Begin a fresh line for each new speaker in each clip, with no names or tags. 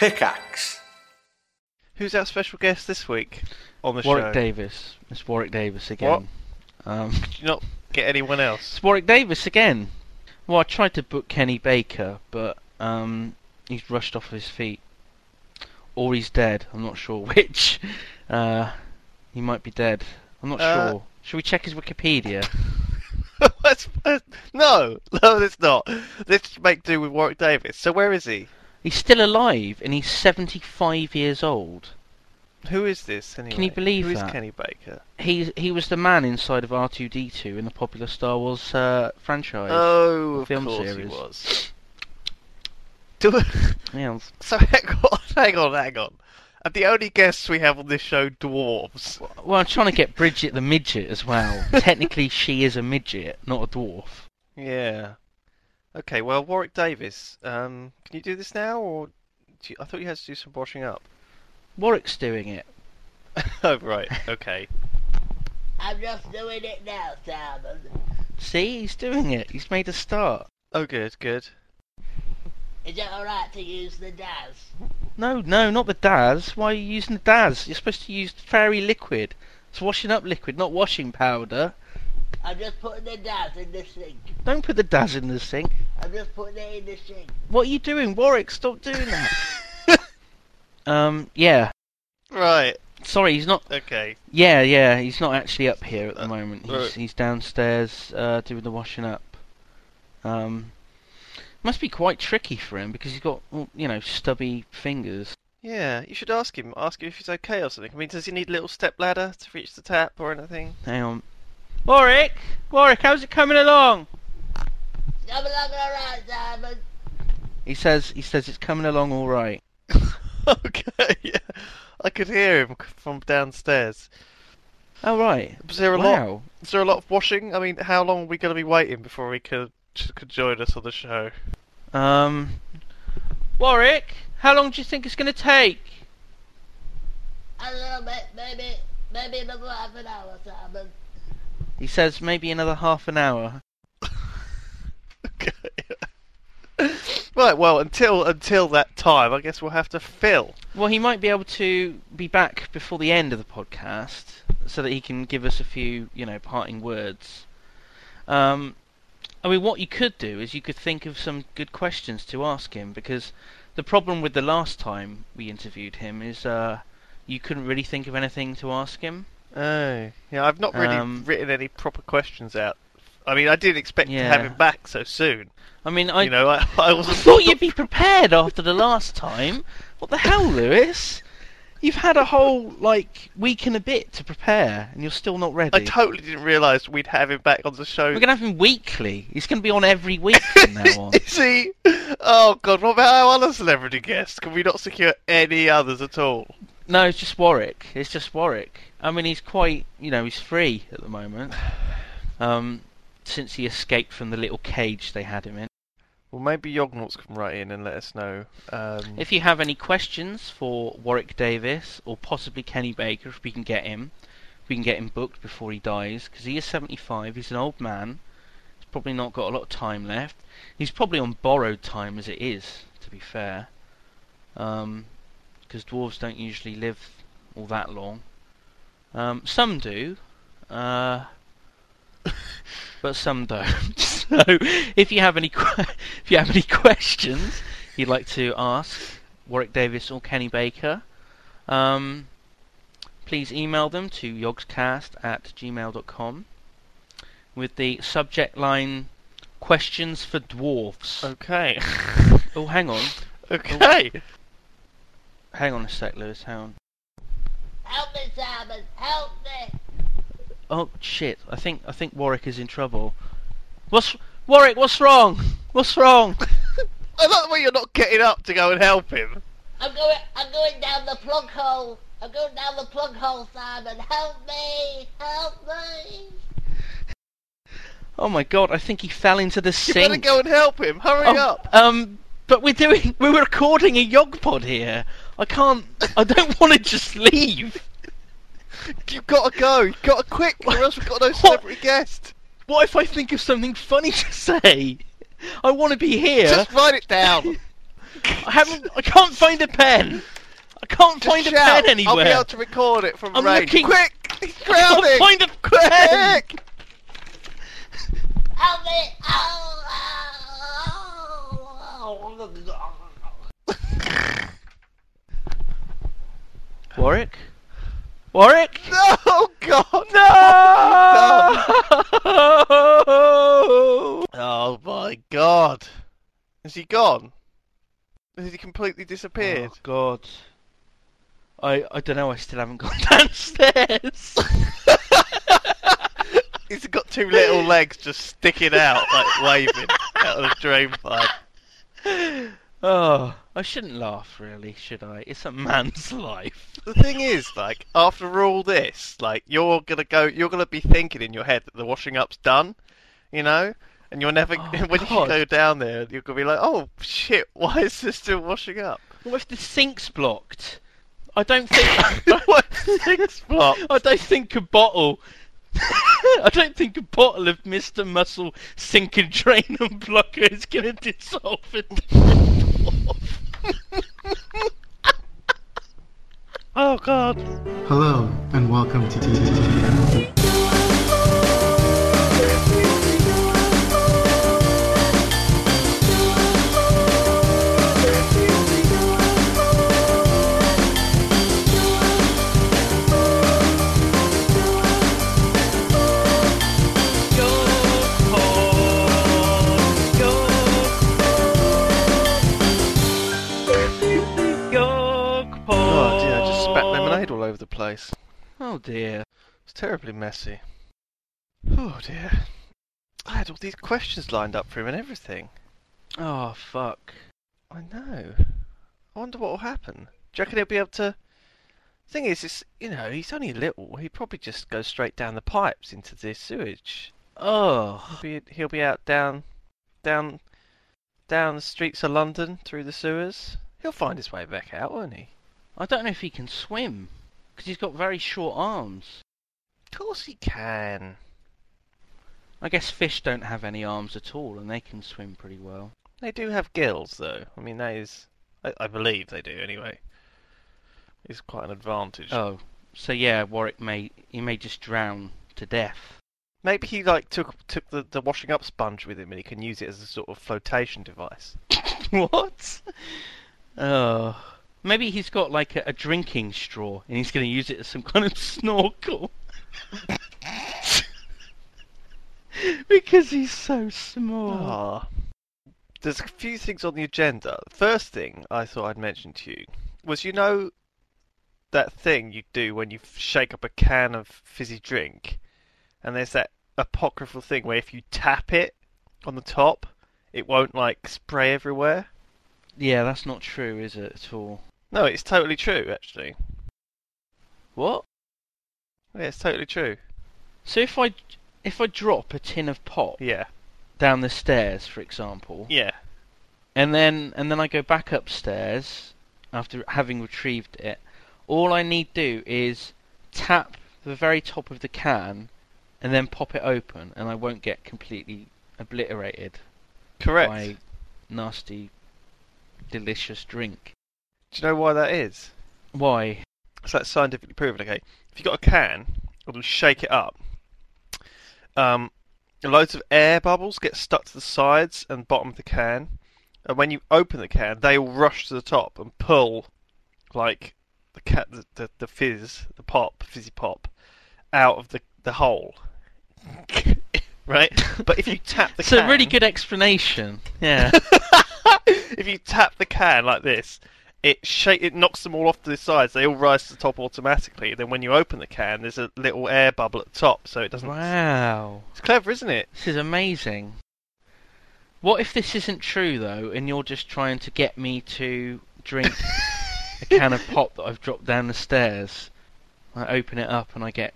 Pickaxe.
Who's our special guest this week on the
Warwick
show?
Davis. It's Warwick Davis again. Um,
Did you not get anyone else?
it's Warwick Davis again. Well, I tried to book Kenny Baker, but um, he's rushed off his feet. Or he's dead. I'm not sure which. Uh, he might be dead. I'm not
Uh,
sure. Should we check his Wikipedia?
Uh, no, no, let's not. Let's make do with Warwick Davis. So where is he?
He's still alive, and he's 75 years old.
Who is this anyway?
Can you believe
Who is
that?
Kenny Baker?
He he was the man inside of R2D2 in the popular Star Wars uh, franchise.
Oh, of
film
course
series.
he was. Do
Yeah,
so hang on, hang on, hang on. Are the only guests we have on this show dwarves?
Well, I'm trying to get Bridget the midget as well. Technically, she is a midget, not a dwarf.
Yeah. Okay, well, Warwick Davis, um, can you do this now, or do you, I thought you had to do some washing up?
Warwick's doing it.
oh, right. Okay.
I'm just doing it now, Simon.
See, he's doing it. He's made a start.
Oh, good, good.
Is it alright to use the Daz?
No, no, not the Daz. Why are you using the Daz? You're supposed to use fairy liquid. It's washing up liquid, not washing powder.
I'm just putting the Daz in the sink.
Don't put the Daz in the sink.
I'm just putting it in the sink.
What are you doing, Warwick? Stop doing that. um, yeah.
Right.
Sorry, he's not.
Okay.
Yeah, yeah, he's not actually up here at the
Uh,
moment. He's
right.
he's downstairs uh, doing the washing up. Um, must be quite tricky for him because he's got you know stubby fingers.
Yeah, you should ask him. Ask him if he's okay or something. I mean, does he need a little step ladder to reach the tap or anything?
Hang on, Warwick, Warwick, how's it coming along?
I'm along alright, Simon.
He says he says it's coming along all right.
okay. Yeah. I could hear him from downstairs.
Oh right.
Was there a lot? Is there a lot of washing? I mean, how long are we going to be waiting before we could could join us on the show?
Um, Warwick, how long do you think it's going to take?
A little bit, maybe, maybe another half an hour, Simon.
He says maybe another half an hour.
Okay. right. Well, until until that time, I guess we'll have to fill.
Well, he might be able to be back before the end of the podcast, so that he can give us a few, you know, parting words. Um, I mean, what you could do is you could think of some good questions to ask him, because the problem with the last time we interviewed him is uh, you couldn't really think of anything to ask him.
Oh, yeah. I've not really
Um,
written any proper questions out. I mean, I didn't expect to have him back so soon.
I mean, I,
you know, I, I
I thought you'd be prepared after the last time. What the hell, Lewis? You've had a whole like week and a bit to prepare, and you're still not ready.
I totally didn't realise we'd have him back on the show.
We're gonna have him weekly. He's gonna be on every week from now on.
Is he? Oh God! What about our other celebrity guests? Can we not secure any others at all?
No, it's just Warwick. It's just Warwick. I mean, he's quite, you know, he's free at the moment. Um, since he escaped from the little cage they had him in.
Well, maybe Yognauts can write in and let us know. Um,
If you have any questions for Warwick Davis or possibly Kenny Baker, if we can get him, if we can get him booked before he dies, because he is 75. He's an old man. He's probably not got a lot of time left. He's probably on borrowed time as it is, to be fair. Um, because dwarves don't usually live all that long. Um, some do, uh, but some don't. so, if you have any if you have any questions you'd like to ask Warwick Davis or Kenny Baker, um, please email them to yogscast at gmail.com with the subject line "Questions for Dwarfs."
okay.
Oh, hang on,
okay.
hang on a sec, Lewis. Hang on.
Help me, Simon. Help me.
Oh shit! I think I think Warwick is in trouble. What's Warwick? What's wrong? What's wrong?
I like the way you're not getting up to go and help him.
I'm going. I'm going down the plug hole. I'm going down the plug hole, Simon. Help me. Help me.
Oh my god! I think he fell into the sink.
You better go and help him. Hurry
Oh,
up.
Um, but we're doing we're recording a yog pod here. I can't. I don't want to just leave.
You've got to go. You've got to quick, or else we've got no celebrity guest.
What if I think of something funny to say? I want to be here.
Just write it down.
I haven't. I can't find a pen. I can't
Just
find a pen anywhere.
I'll be able to record it from
I'm
range.
looking-
Quick! He's
I can't
drowning!
find a pen.
Quick!
Warwick. Warwick.
No, God!
No.
Oh my God! Is he gone? Has he completely disappeared?
Oh God. I I don't know. I still haven't gone downstairs.
He's got two little legs just sticking out, like waving out of the drain pipe.
oh, I shouldn't laugh, really, should I? It's a man's life.
The thing is, like, after all this, like, you're gonna go, you're gonna be thinking in your head that the washing up's done, you know, and you're never,
Oh,
when you go down there, you're gonna be like, oh shit, why is this still washing up?
What if the sink's blocked? I don't think.
what six block?
I don't think a bottle. I don't think a bottle of Mr. Muscle sink and drain and blocker is going to dissolve it.
Oh god.
Hello, and welcome to TTTM.
All over the place.
Oh dear.
It's terribly messy. Oh dear. I had all these questions lined up for him and everything.
Oh fuck.
I know. I wonder what will happen. Do you reckon he'll be able to? The Thing is, it's you know he's only little. He'd probably just go straight down the pipes into the sewage.
Oh.
He'll be, he'll be out down, down, down the streets of London through the sewers. He'll find his way back out, won't he?
I don't know if he can swim because he's got very short arms.
Of course he can.
I guess fish don't have any arms at all, and they can swim pretty well.
They do have gills, though. I mean, that is, I, I believe they do anyway. It's quite an advantage.
Oh, so yeah, Warwick may he may just drown to death.
Maybe he like took took the, the washing up sponge with him, and he can use it as a sort of flotation device.
what? Oh. Maybe he's got like a, a drinking straw and he's going to use it as some kind of snorkel. because he's so small.
Ah. There's a few things on the agenda. First thing I thought I'd mention to you was you know that thing you do when you shake up a can of fizzy drink, and there's that apocryphal thing where if you tap it on the top, it won't like spray everywhere.
Yeah, that's not true, is it, at all?
No, it's totally true, actually.
What?
Yeah, it's totally true.
So if I if I drop a tin of pop
Yeah,
down the stairs, for example,
yeah.
and then and then I go back upstairs after having retrieved it, all I need do is tap the very top of the can and then pop it open, and I won't get completely obliterated
Correct.
by nasty, delicious drink.
Do you know why that is?
Why?
So that's scientifically proven. Okay, if you've got a can, and you shake it up, um, loads of air bubbles get stuck to the sides and bottom of the can, and when you open the can, they all rush to the top and pull, like the cat, the, the, the fizz, the pop, fizzy pop, out of the the hole. right, but if you tap the
It's
can,
a really good explanation. Yeah.
if you tap the can like this, it shake it knocks them all off to the sides. They all rise to the top automatically. Then when you open the can, there's a little air bubble at the top, so it doesn't.
wow.
It's clever, isn't it?
This is amazing. What if this isn't true though, and you're just trying to get me to drink a can of pop that I've dropped down the stairs? I open it up and I get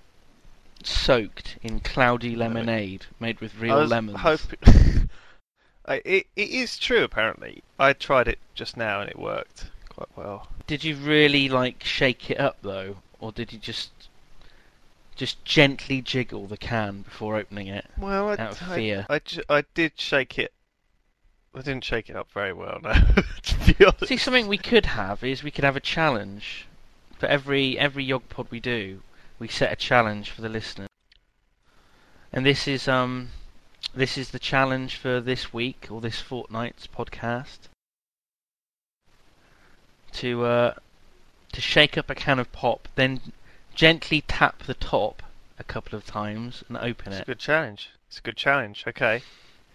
soaked in cloudy lemonade made with real lemons.
hoping- I, it, it is true. Apparently, I tried it just now and it worked quite well.
Did you really like shake it up though, or did you just just gently jiggle the can before opening it?
Well, I,
Out of
I-
fear.
I, ju- I did shake it I didn't shake it up very well. No, to be honest.
See, something we could have is we could have a challenge for every every Yog Pod we do. We set a challenge for the listeners, and this is um this is the challenge for this week or this fortnight's podcast. To uh to shake up a can of pop, then gently tap the top a couple of times and open it.
It's a
it.
good challenge. It's a good challenge. Okay,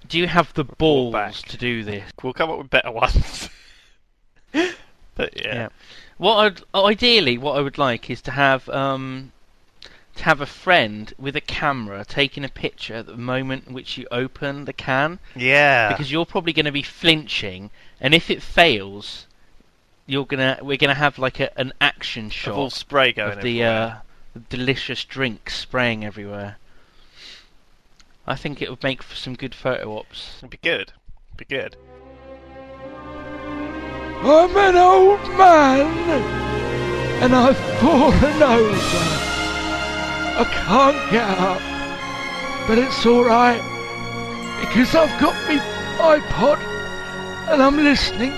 Do you have the balls
back.
to do this?
we'll come up with better ones. but yeah.
Yeah. What I'd, ideally, what I would like is to have um, to have a friend with a camera taking a picture at the moment in which you open the can,
Yeah.
because you're probably going to be flinching, and if it fails, you're gonna we're gonna have like a, an action shot
of all spray going
of the uh, the delicious drinks spraying everywhere. I think it would make for some good photo ops.
It'd be good. It'd be good.
I'm an old man, and I've fallen over. I can't get up, but it's alright, because I've got me iPod, and I'm listening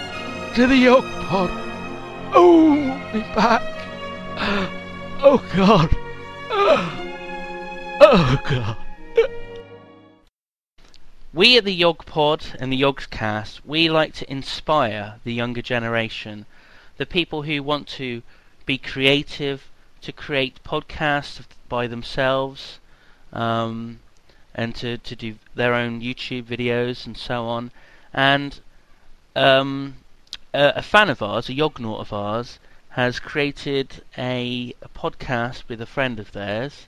to the Yog Pod. Oh, me back. Oh, God. Oh, God.
We at the Yog Pod and the Yogs Cast, we like to inspire the younger generation, the people who want to be creative, to create podcasts by themselves, um, and to, to do their own YouTube videos and so on. And um, a, a fan of ours, a Yognaut of ours, has created a, a podcast with a friend of theirs,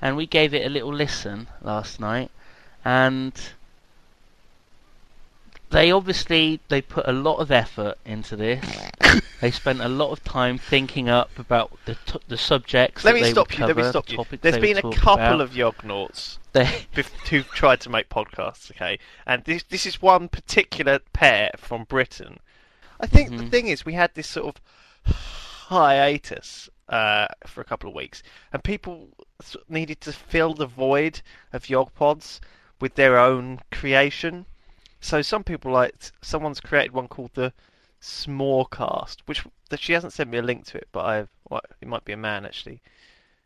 and we gave it a little listen last night, and they obviously they put a lot of effort into this. they spent a lot of time thinking up about the t- the subjects.
Let me
they
stop you. Let me stop you. There's been a couple
about.
of Yognauts who've tried to make podcasts, okay? And this this is one particular pair from Britain. I think the
Mhm.
thing is, we had this sort of hiatus uh, for a couple of weeks, and people needed to fill the void of Yogpods with their own creation. So some people like someone's created one called the Smorecast, which that she hasn't sent me a link to it, but I well, it might be a man actually.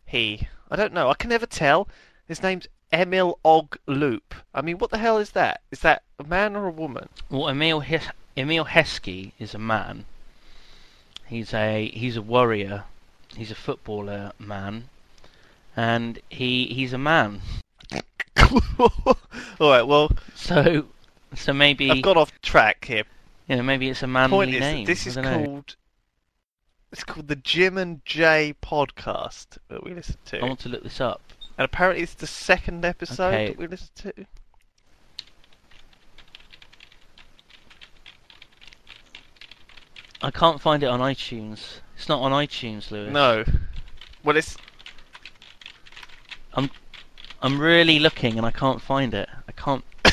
He, I don't know. I can never tell. His name's Emil Og Loop. I mean, what the hell is that? Is that a man or a woman?
well, Emil Emile Heskey is a man. He's a he's a warrior. He's a footballer man, and he he's a man.
All right. Well,
So so maybe
I've got off track here.
you know maybe it's a manly
Point is,
name.
this is
don't know.
called. It's called the Jim and Jay podcast that we listen to,
I want to look this up.
and apparently it's the second episode
Okay.
that we listen to.
I can't find it on iTunes. It's not on iTunes, Lewis.
No. Well, it's
I'm I'm really looking and I can't find it. I can't.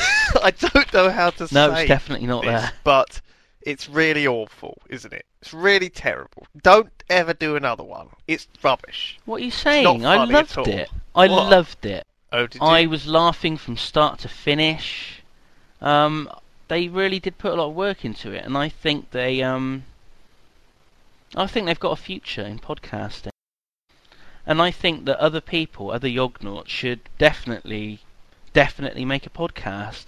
I don't know how to
No,
say
it's definitely not
this,
there.
but it's really awful, isn't it? It's really terrible. Don't ever do another one. It's rubbish.
What are you saying? I loved it. I
What?
loved it.
Oh, did you?
I was laughing from start to finish. Um, they really did put a lot of work into it, and I think they um, I think they've got a future in podcasting. And I think that other people, other Yognauts, should definitely, definitely make a podcast.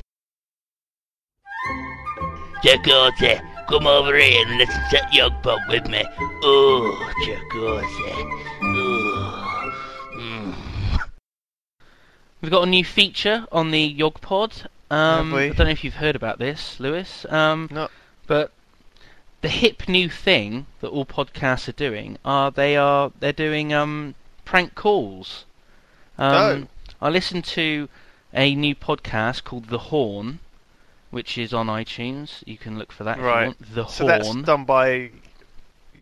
Chakotay, come over here and listen to Yog Pod with me. Oh, Chakotay. Oh. Mm.
We've got a new feature on the YogPod. Um, I don't know if you've heard about this, Lewis. Um,
No.
But the hip new thing that all podcasts are doing are they are they're doing um, prank calls. Um, I listened to a new podcast called The Horn, which is on iTunes. You can look for that if
Right.
you want. The
so that's
Horn.
done by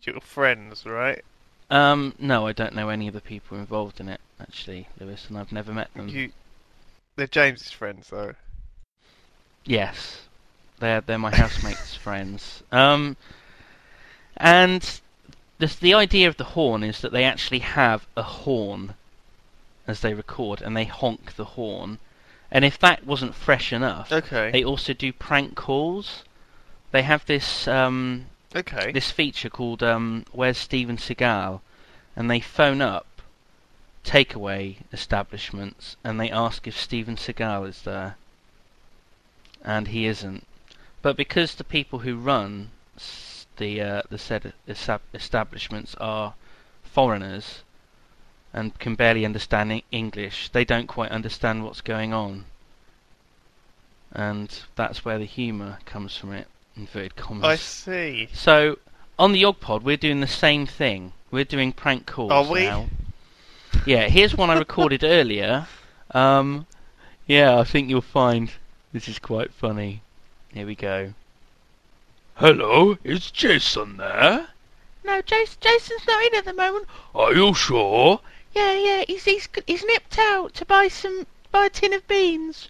your friends, right?
Um, no, I don't know any of the people involved in it actually, Lewis, and I've never met them.
You, they're James's friends, though.
Yes, they're they're my housemates' friends. Um, and the the idea of the horn is that they actually have a horn as they record, and they honk the horn, And if that wasn't fresh enough,
Okay.
they also do prank calls. They have this um,
Okay.
this feature called um, "Where's Steven Seagal," and they phone up takeaway establishments and they ask if Steven Seagal is there, and he isn't. But because the people who run the uh, the said establishments are foreigners and can barely understand English, they don't quite understand what's going on. And that's where the humour comes from it, inverted commas.
I see.
So on the Yogpod, we're doing the same thing. We're doing prank calls
Are we?
now. Yeah, here's one I recorded earlier. Um, yeah, I think you'll find this is quite funny. Here we go.
Hello, is Jason there?
No, Jason, Jason's not in at the moment.
Are you sure?
Yeah, yeah, he's he's he's nipped out to buy some buy a tin of beans.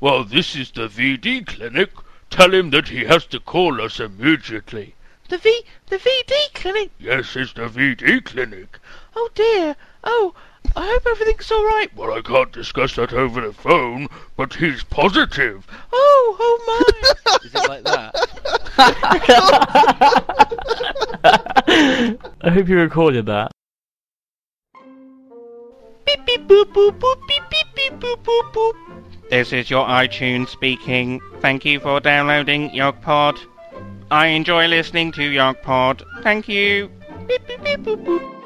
Well, this is the VD clinic. Tell him that he has to call us immediately.
The V the VD clinic.
Yes, it's the VD clinic.
Oh dear. Oh, I hope everything's all right.
Well, I can't discuss that over the phone, but he's positive.
Oh, oh my. is it like that?
I hope you recorded that.
beep beep boop boop boop beep beep beep boop boop boop. This is your iTunes speaking. Thank you for downloading Yogpod. I enjoy listening to Yogpod. Thank you. Beep beep beep boop boop.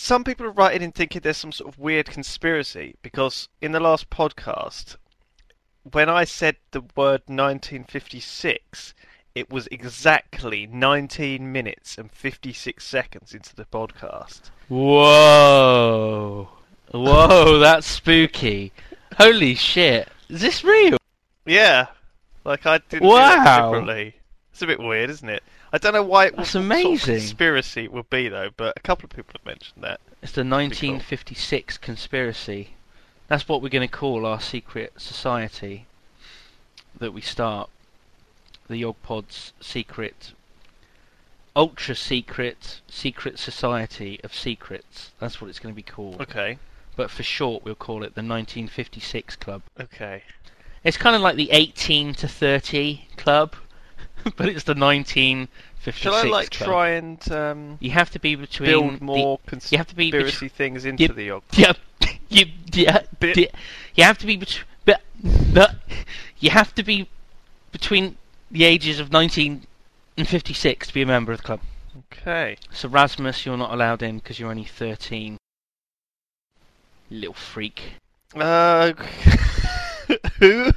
Some people are writing in thinking there's some sort of weird conspiracy because in the last podcast, when I said the word 1956, it was exactly 19 minutes and 56 seconds into the podcast.
Whoa. Whoa, that's spooky. Holy shit. Is this real?
Yeah, like I didn't
Wow.
It's a bit weird, isn't it? I don't know why it
That's
what sort of
amazing.
conspiracy it would be though, but a couple of people have mentioned that.
It's the 1956 conspiracy. That's what we're going to call our secret society that we start. The Yogpod's secret, ultra secret, secret society of secrets. That's what it's going to be called.
Okay,
But for short, we'll call it the 1956 Club.
okay.
It's kind of like the 18 to 30 Club, but it's the 1956
Shall I like
Club.
try and um,
You have to be between
build
the-
more
you have to be
conspiracy things into
Yep.
the Yog?
Yeah, you, yeah,
Bit-
you have to be bet- but, but you have to be between the ages of 19 and 56 to be a member of the club.
Okay.
So Rasmus, you're not allowed in because you're only 13. Little freak.
Uh, who?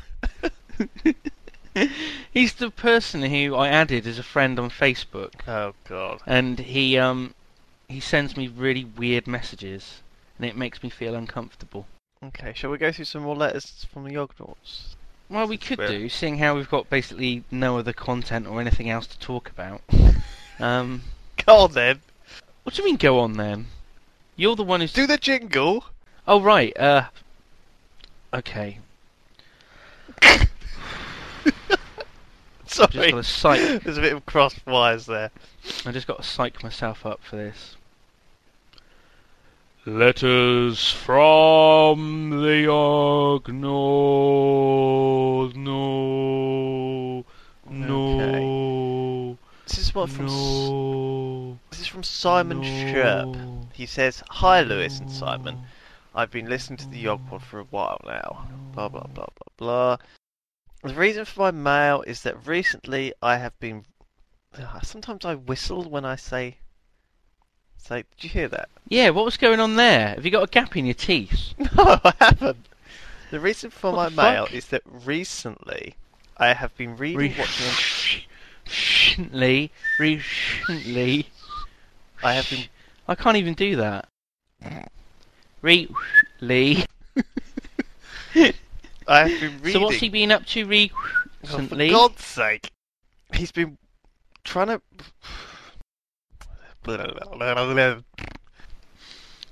He's the person who I added as a friend on Facebook,
Oh God.
and he um he sends me really weird messages, and it makes me feel uncomfortable.
Okay, shall we go through some more letters from the Yognauts?
Well, we could do, seeing how we've got basically no other content or anything else to talk about. Um,
Go on then.
what do you mean go on then? You're the one who's.
Do the jingle.
Oh right. Uh. Okay. Just
Sorry.
got to psych.
There's a bit of cross wires there.
I just got to psych myself up for this.
Letters from the Argnaut. No. No. Okay.
This is what from. S-
No.
This is from Simon Sherp. He says, "Hi, Lewis and Simon. I've been listening to the Yogpod for a while now. Blah blah blah blah blah. The reason for my mail is that recently I have been. Ah, sometimes I whistle when I say. Say, did you hear that?
Yeah. What was going on there? Have you got a gap in your teeth?
No, I haven't. The reason for
What
my mail
fuck?
is that recently I have been reading, watching.
Recently, recently.
I have been.
I can't even do that. Recently.
I have been reading.
So what's he been up to
Oh, for
recently?
God's sake, he's been trying to.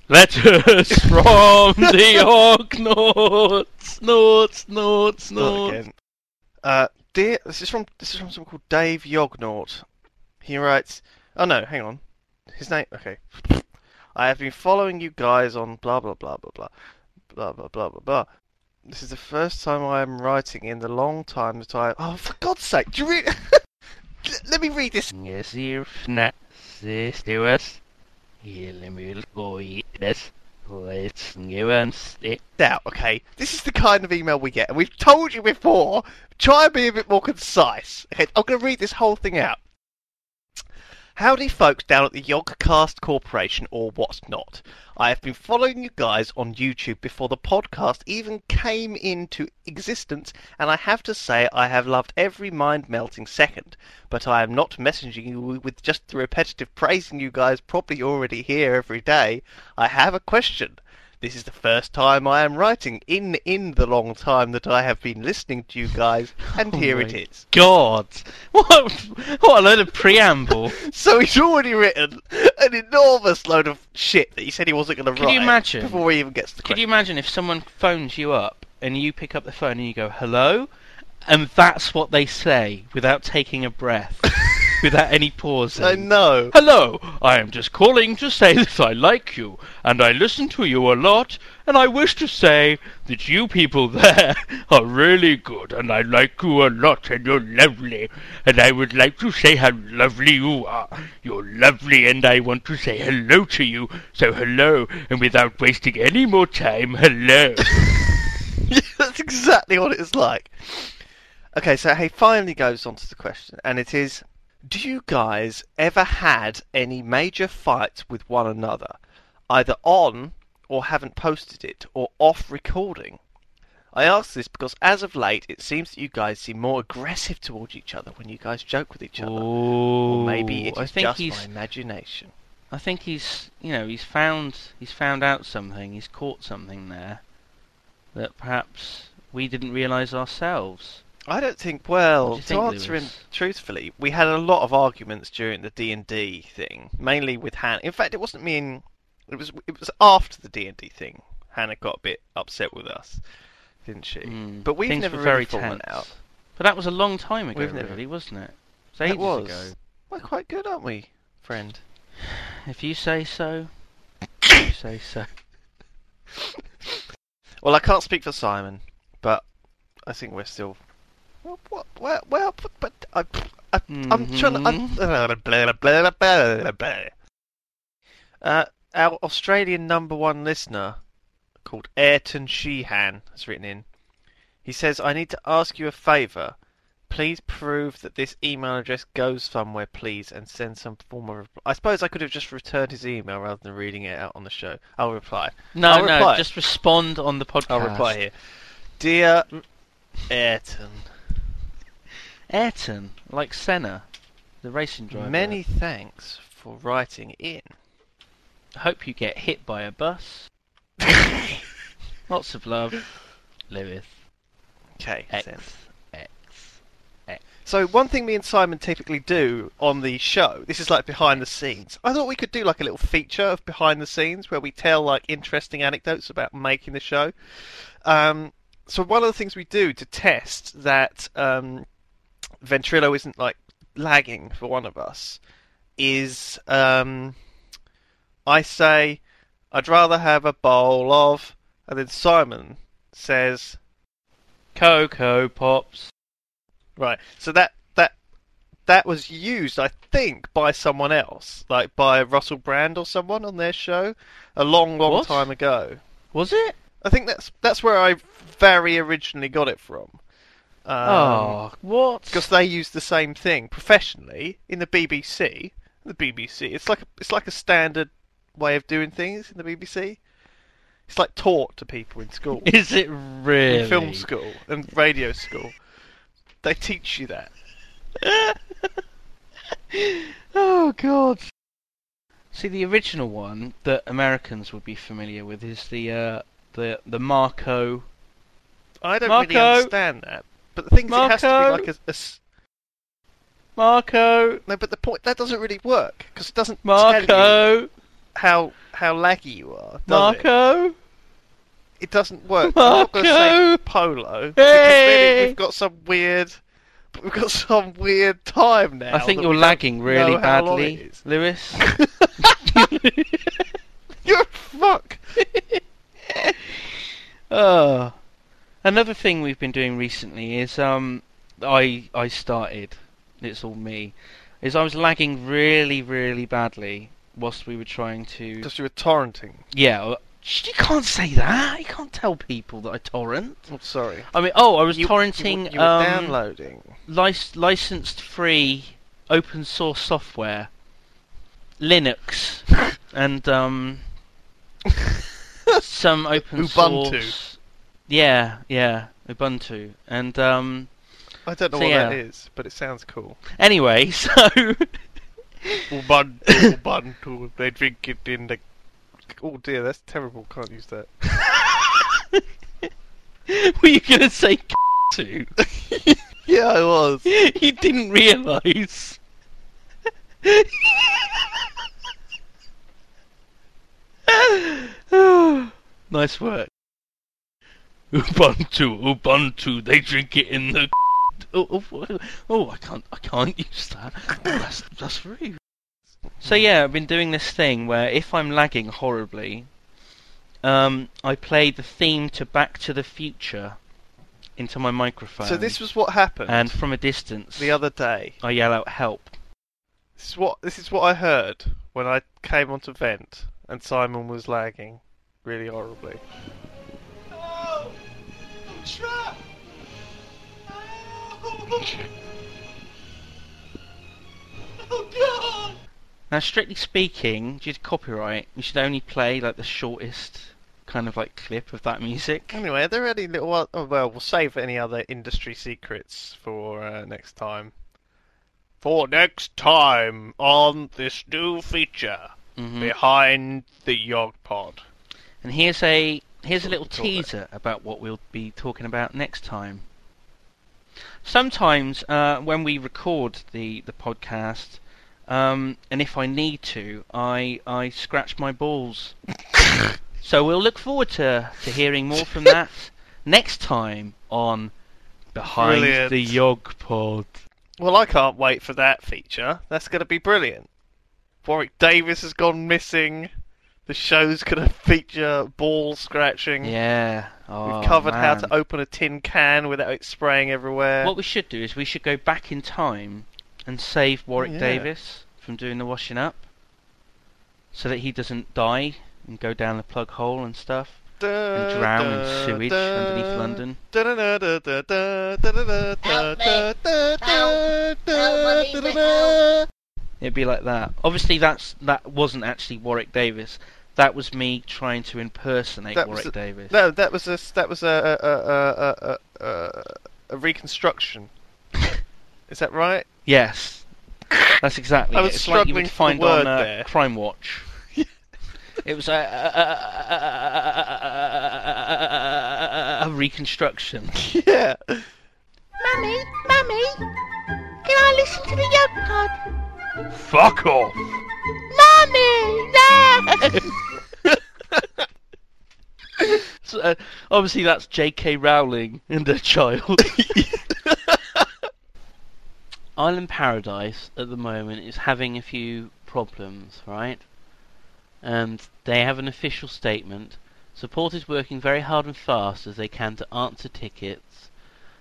Letters from the Argonauts. Notes, notes,
Not
notes.
again. Uh, dear, this is from this is from someone called Dave Yognaut. He writes, "Oh no, hang on, his name. Okay, I have been following you guys on blah blah blah blah blah blah blah blah blah blah. This is the first time I am writing in the long time that I. Oh, for God's sake! Do you read? Let me read this.
Yes, you're not sisters. Goides. Let's give it.
out, okay? This is the kind of email we get, and we've told you before. Try and be a bit more concise. Okay, I'm going to read this whole thing out. Howdy, folks down at the Yogcast Corporation, or what's not. I have been following you guys on YouTube before the podcast even came into existence, and I have to say I have loved every mind melting second. But I am not messaging you with just the repetitive praising you guys probably already hear every day. I have a question. This is the first time I am writing in in the long time that I have been listening to you guys, and
Oh
here it is.
God, what what a load of preamble.
So he's already written an enormous load of shit that he said he wasn't going to
Can
write
you imagine?
before he even gets to the
Could you imagine if someone phones you up and you pick up the phone and you go hello, and that's what they say without taking a breath, without any pausing.
I know.
Hello, I am just calling to say that I like you, and I listen to you a lot, and I wish to say that you people there are really good, and I like you a lot, and you're lovely, and I would like to say how lovely you are. You're lovely, and I want to say hello to you, so hello, and without wasting any more time, hello.
That's exactly what it is like. Okay, so he finally goes on to the question, and it is Do you guys ever had any major fights with one another, either on or haven't posted it, or off recording? I ask this because as of late it seems that you guys seem more aggressive towards each other when you guys joke with each other. Or maybe it
I think
just
he's
my imagination.
I think he's, you know, he's found he's found out something. He's caught something there that perhaps we didn't realise ourselves.
I don't think. Well, to
think,
answer him truthfully, we had a lot of arguments during the D and D thing, mainly with Hannah. In fact, it wasn't me and it was it was after the D and D thing. Hannah got a bit upset with us, didn't she?
Mm,
But we've never
were
really
very
fallen out.
But that was a long time ago,
We've never-
really, wasn't it? It was ages
was.
ago.
We're quite good, aren't we, friend?
If you say so, you say so.
Well, I can't speak for Simon, but I think we're still. Well, what, well, well but, but I, I, I'm trying to. Uh, our Australian number one listener, called Ayrton Sheehan, has written in. He says, "I need to ask you a favour. Please prove that this email address goes somewhere, please, and send some form of reply. I suppose I could have just returned his email rather than reading it out on the show. I'll reply.
No,
I'll
no,
reply.
just respond on the podcast.
I'll reply here. Dear Ayrton,
Ayrton, like Senna, the racing driver.
many thanks for writing in.
I hope you get hit by a bus. Lots of love, Lewis.
Okay,
X,
send.
X.
So one thing me and Simon typically do on the show, this is like behind the scenes. I thought we could do like a little feature of behind the scenes where we tell like interesting anecdotes about making the show. Um, so one of the things we do to test that um, Ventrilo isn't like lagging for one of us is um, I say I'd rather have a bowl of, and then Simon says
Cocoa Pops.
Right. So that that that was used, I think, by someone else, like by Russell Brand or someone on their show, a long, long
What?
time ago.
Was it?
I think that's that's where I very originally got it from. Um,
oh, what?
because they use the same thing professionally in the BBC. The BBC, it's like a, it's like a standard way of doing things in the BBC. It's like taught to people in school.
Is it really?
in film school and radio school. They teach you that.
Oh God. See, the original one that Americans would be familiar with is the uh, the the Marco.
I don't really understand that. But the thing is, it has to be
Marco.
like a, a s-
Marco.
no. But the point that doesn't really work because it doesn't tell you
Marco.
how how laggy you are. Does it?
Marco.
It doesn't work. I'm not going to say
Marco.
polo because then
Hey.
we've got some weird. We've got some weird time now.
I think you're lagging really
know how long
badly,
it is.
Lewis.
You're a fuck.
oh. Another thing we've been doing recently is um, I I started. It's all me. Is I was lagging really really badly whilst we were trying to.
Because you were torrenting.
Yeah, you can't say that. You can't tell people that I torrent.
I'm sorry.
I mean, oh, I was
You-
torrenting
You, were- you were
um,
downloading.
lic- licensed free open source software, Linux, and um, some open
Ubuntu.
source. Yeah, yeah, Ubuntu, and um,
I don't know
so
what
yeah.
that is, but it sounds cool.
anyway, so
Ubuntu, Ubuntu. They drink it in the. Oh dear, that's terrible. Can't use that.
were you gonna say to?
Yeah, I was.
you didn't realise. nice work. Ubuntu, Ubuntu, they drink it in the. Oh, oh, oh, I can't, I can't use that. Oh, that's that's rude. So yeah, I've been doing this thing where if I'm lagging horribly, um, I play the theme to Back to the Future into my microphone.
So this was what happened
and from a distance,
the other day.
I yell out "Help!"
This is what this is what I heard when I came onto vent and Simon was lagging really horribly.
Now, strictly speaking, due to copyright, we should only play like the shortest kind of like clip of that music.
Anyway, are there any little? Oh, well, we'll save any other industry secrets for uh, next time. For next time on this new feature
Mhm.
behind the Yog Pod.
And here's a here's a little teaser about what we'll be talking about next time. Sometimes uh, when we record the the podcast, um, and if I need to, I I scratch my balls. so we'll look forward to to hearing more from that next time on Behind
Brilliant.
the Yog Pod.
Well, I can't wait for that feature. That's going to be brilliant. Warwick Davis has gone missing. The show's going to feature ball scratching.
Yeah. Oh,
We've covered how to open a tin can without it spraying everywhere.
What we should do is we should go back in time and save Warwick
yeah.
Davis from doing the washing up, so that he doesn't die and go down the plug hole and stuff and drown in sewage underneath London. It'd be like that. Obviously, that's that wasn't actually Warwick Davis. That was me trying to impersonate
That was
Warwick
a-
Davis.
No, that was a that was a a a, a, a, a reconstruction. Is that right?
Yes, that's exactly.
I was
it.
was
It's like you
struggling
would
for the
find
word
on uh,
there.
Crime Watch. it was a, a reconstruction.
Yeah.
Mummy, Mummy, can I listen to the Yog Pod?
Fuck off!
Mummy, no!
So, uh, obviously, that's J.K. Rowling and her child. Island Paradise at the moment is having a few problems, right? And they have an official statement. Support is working very hard and fast as they can to answer tickets,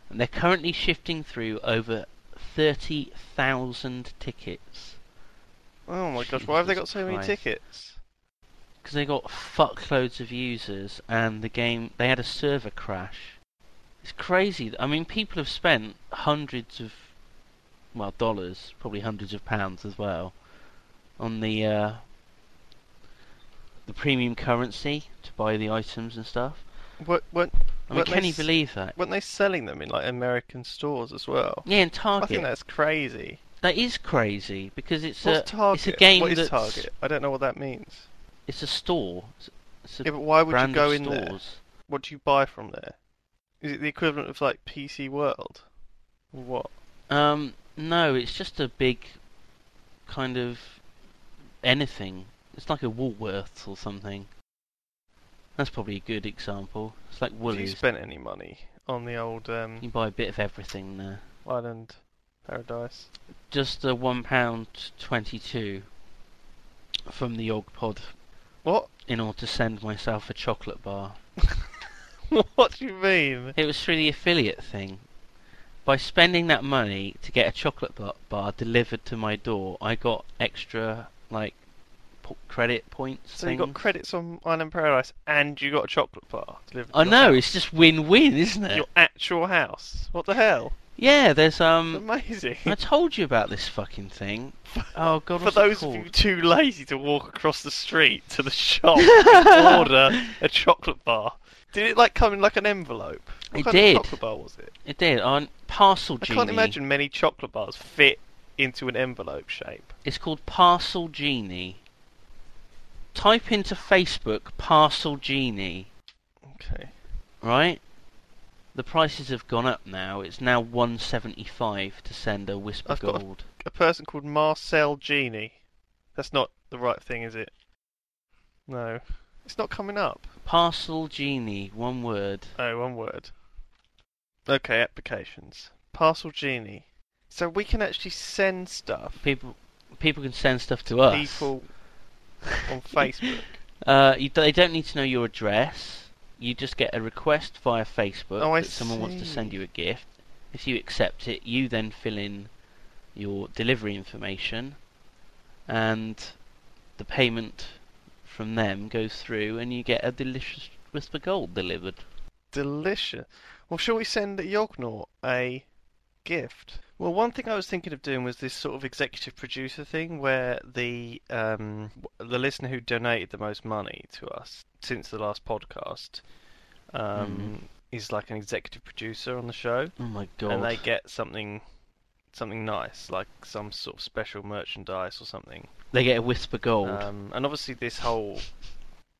and they're currently shifting through over 30,000 tickets.
Oh my gosh, why have they got so many
Christ.
tickets?
Because they got fuckloads of users and the game they had a server crash. It's crazy. I mean, people have spent hundreds of well dollars, probably hundreds of pounds as well, on the uh, the premium currency to buy the items and stuff.
What what
I mean, can you believe that?
weren't they selling them in like American stores as well?
Yeah, in Target.
I think that's crazy.
That is crazy because it's
What's
a
Target?
it's a game
what is
that's
Target? I don't know what that means.
It's a store. It's, a
Yeah, but why would you go in there? What do you buy from there? Is it the equivalent of like PC World? Or what?
Um, no, it's just a big kind of anything. It's like a Woolworths or something. That's probably a good example. It's like Woolies.
Have you spent any money on the old um,
You buy a bit of everything there.
Island Paradise?
Just a one pound twenty-two from the Yog Pod
What?
in order to send myself a chocolate bar.
what do you mean?
It was through the affiliate thing. By spending that money to get a chocolate bar, bar delivered to my door, I got extra like po- credit points.
So you got credits on Island Paradise, and you got a chocolate bar delivered. to
I know
house.
it's just win-win, isn't it?
your actual house. What the hell?
Yeah, there's um.
amazing.
I told you about this fucking thing. Oh god,
For
what's it
those of
called?
you too lazy to walk across the street to the shop and order a chocolate bar, did it like come in like an envelope? What
It
kind
did.
Of chocolate bar was it?
It did on Parcel Genie.
I can't imagine many chocolate bars fit into an envelope shape.
It's called Parcel Genie. Type into Facebook Parcel Genie,
Okay.
right? The prices have gone up now. It's now 175 to send a Wispa
I've got a-
Gold.
A person called Marcel Genie. That's not the right thing, is it? No. It's not coming up.
Parcel Genie, one word.
Oh, one word. Okay, applications. Parcel Genie. So we can actually send stuff.
People people can send stuff to us.
People on Facebook.
Uh, you, they don't need to know your address. You just get a request via Facebook
Oh,
that someone wants to send you a gift. If you accept it, you then fill in your delivery information, and the payment from them goes through, and you get a delicious Wispa Gold delivered.
Delicious. Well, shall we send Yognaut a gift? Well, one thing I was thinking of doing was this sort of executive producer thing, where the um, the listener who donated the most money to us since the last podcast um, is like an executive producer on the show,
Oh my god!
and they get something something nice, like some sort of special merchandise or something.
They get a Wispa Gold.
Um, and obviously, this whole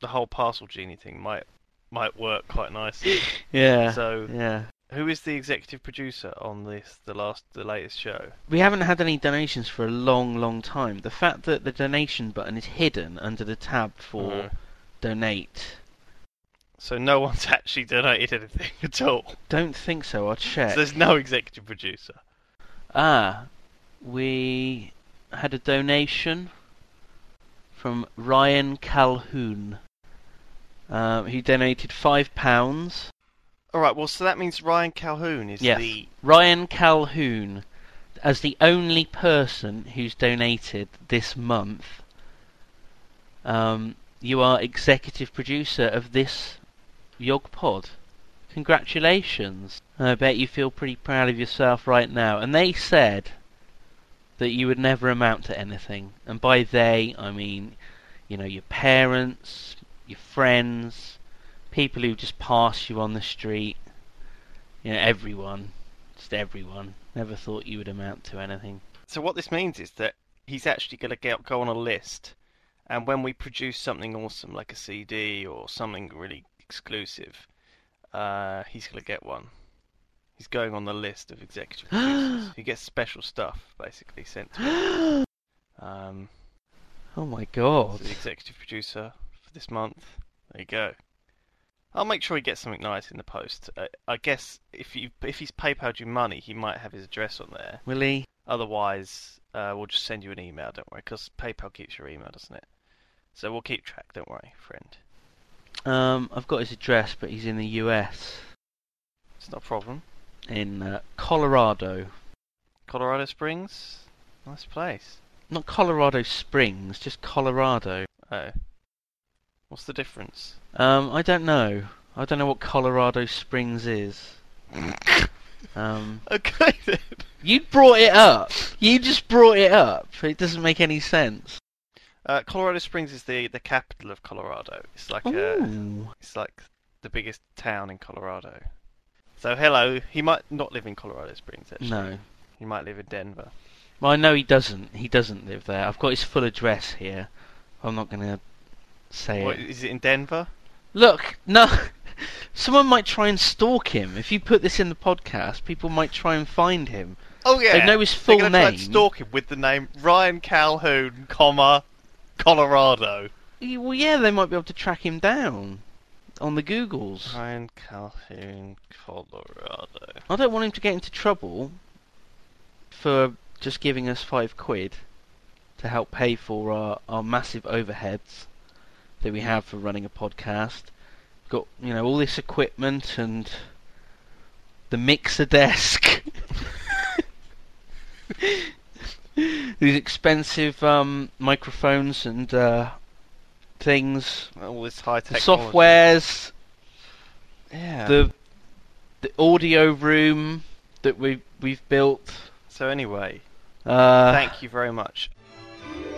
the whole parcel genie thing might might work quite nicely.
yeah.
so-
yeah.
Who is the executive producer on this, the last, the latest show?
We haven't had any donations for a long, long time. The fact that the donation button is hidden under the tab for
Uh,
donate.
so no one's actually donated anything at all.
Don't think so. I'll check.
So there's no executive producer.
Ah, we had a donation from Ryan Calhoun. Um, he donated five pounds.
All right. Well, so that means Ryan Calhoun is
Yes.
the.
Ryan Calhoun, as the only person who's donated this month, um, you are executive producer of this Yog Pod. Congratulations! I bet you feel pretty proud of yourself right now. And they said that you would never amount to anything. And by they, I mean, you know, your parents, your friends, people who just pass you on the street. You know, everyone. Just everyone. Never thought you would amount to anything.
So what this means is that he's actually going to get go on a list, and when we produce something awesome like a CD or something really exclusive, uh, he's going to get one. He's going on the list of executive producers. he gets special stuff basically sent to him. Um,
Oh my god.
so the executive producer for this month. There you go. I'll make sure he gets something nice in the post. Uh, I guess if you if he's PayPal'd you money, he might have his address on there.
Will he?
Otherwise, uh, we'll just send you an email. Don't worry, because PayPal keeps your email, doesn't it? So we'll keep track. Don't worry, friend.
Um, I've got his address, but he's in the US.
It's not a problem.
In uh, Colorado.
Colorado Springs, nice place.
Not Colorado Springs, just Colorado.
Oh, what's the difference?
Um, I don't know. I don't know what Colorado Springs is. Um,
Okay then.
you brought it up. You just brought it up. It doesn't make any sense.
Uh, Colorado Springs is the the capital of Colorado. It's like a, it's like the biggest town in Colorado. So hello, he might not live in Colorado Springs actually.
No.
He might live in Denver.
Well, I know he doesn't. He doesn't live there. I've got his full address here. I'm not going to say
What,
it.
is it in Denver?
Look, no. Someone might try and stalk him. If you put this in the podcast, people might try and find him.
Oh yeah.
They know his
They're
full
try and
name.
stalk him with the name Ryan Calhoun, comma Colorado.
Well, yeah, they might be able to track him down on the Googles.
Ryan Calhoun, Colorado.
I don't want him to get into trouble for just giving us five quid to help pay for our, our massive overheads that we have for running a podcast. got you know all this equipment and the mixer desk. These expensive um, microphones and uh, things,
All this high
the
tech
softwares,
Yeah.
the the audio room that we we've built.
So anyway,
Uh,
thank you very much.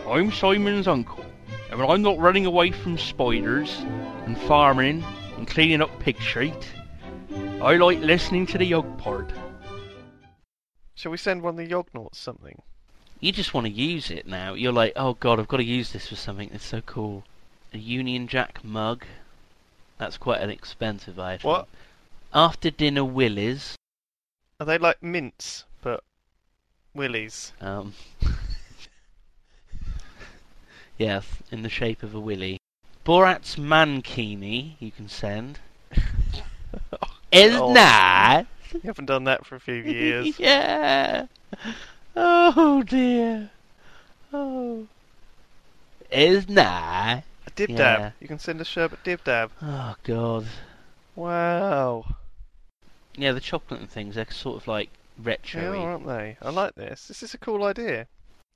I'm Simon's uncle, and when I'm not running away from spiders and farming and cleaning up Pig Street, I like listening to the Yog Pod.
Shall we send one of the Yognauts something?
You just want to use it now. You're like, oh god, I've got to use this for something. It's so cool. A Union Jack mug. That's quite an expensive item.
What?
After dinner willies.
Are they like mints, but willies?
Um, yes, in the shape of a willy. Borat's mankini you can send. Is
God.
not.
You haven't done that for a few years.
yeah. Oh dear. Oh. Is. That?
A dib
Yeah.
dab. You can send a sherbet dib dab.
Oh god.
Wow.
Yeah, the chocolate and things, they're sort of like retro
Yeah, aren't they? I like this. This is a cool idea.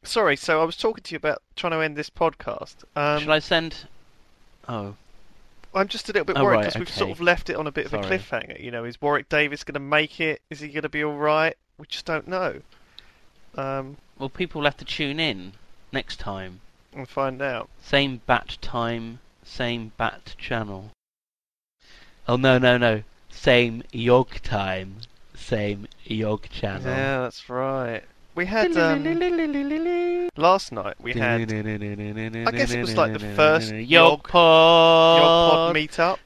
Sorry, so I was talking to you about trying to end this podcast. Um,
Shall I send. Oh.
I'm just a little bit
Oh,
worried
right,
because we've sort of left it on a bit of
Sorry.
a cliffhanger. You know, is Warwick Davis going to make it? Is he going to be all right? We just don't know. Um,
Well, people will have to tune in next time.
and find out.
Same bat time, same bat channel. Oh no no no. Same yog time, same yog channel.
Yeah, that's right. We had um, last night. We had.
I
guess it was like the first Yogpod Yogpod meetup.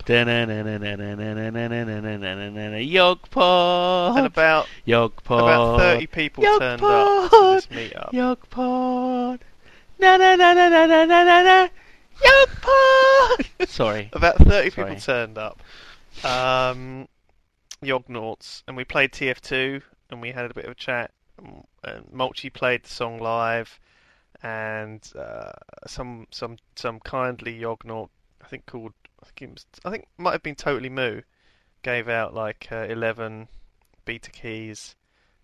Yogpod
and about
Yogpod
about thirty people turned up to this meetup.
Yogpod. Na na na na na na na na. Yogpod. Sorry.
about thirty
Sorry.
people turned up. Um, Yognauts, and we played TF2, and we had a bit of a chat and Mulchi played the song live, and uh, some some some kindly Yognaut, I think called I think it was, I think might have been Totally Moo, gave out like uh, eleven beta keys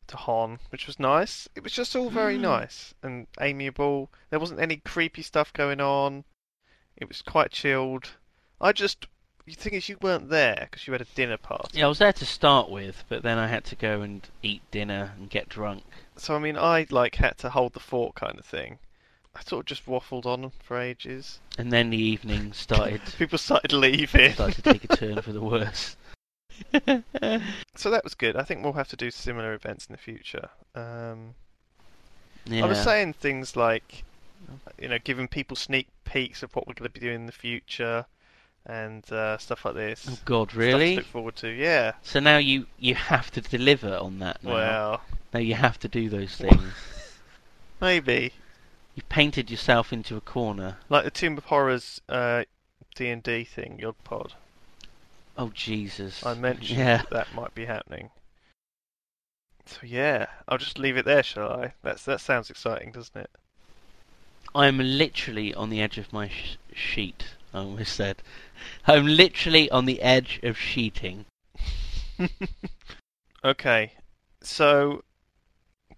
to Hon, which was nice. It was just all very nice and amiable. There wasn't any creepy stuff going on. It was quite chilled. I just, the thing is, you weren't there because you had a dinner party.
Yeah, I was there to start with, but then I had to go and eat dinner and get drunk.
So I mean, I like had to hold the fort kind of thing. I sort of just waffled on for ages.
And then the evening started
People started leaving.
started to take a turn for the worse.
So that was good. I think we'll have to do similar events in the future. Um,
yeah.
I was saying things like, you know, giving people sneak peeks of what we're going to be doing in the future, and uh, stuff like this.
Oh God, really?
look forward to. Yeah.
So now you you have to deliver on that now.
Well,
Now you have to do those things.
maybe
You've painted yourself into a corner.
like the Tomb of Horrors uh, D and D thing, Yogpod.
Oh Jesus!
I mentioned
Yeah.
that, that might be happening. So yeah, I'll just leave it there, shall I? That's that sounds exciting, doesn't it?
I'm literally on the edge of my sh- sheet. I almost said. I'm literally on the edge of sheeting.
okay, so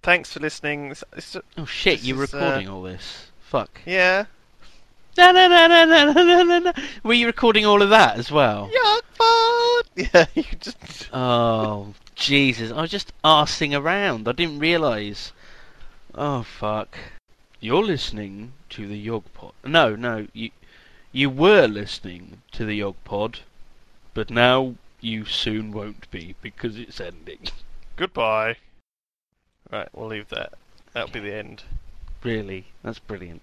thanks for listening. It's, it's,
oh shit, you're
is, uh,
recording uh, all this. Fuck.
Yeah.
No, no, no, no, no, no, no, no. Were you recording all of that as well?
Yeah, Yeah, you just.
oh, Jesus. I was just arsing around. I didn't realise. Oh, fuck. You're listening to the Yog Pod. No, no, you you were listening to the Yog Pod, but now you soon won't be because it's ending.
goodbye. Right, we'll leave that. That'll be the end.
Really, that's brilliant.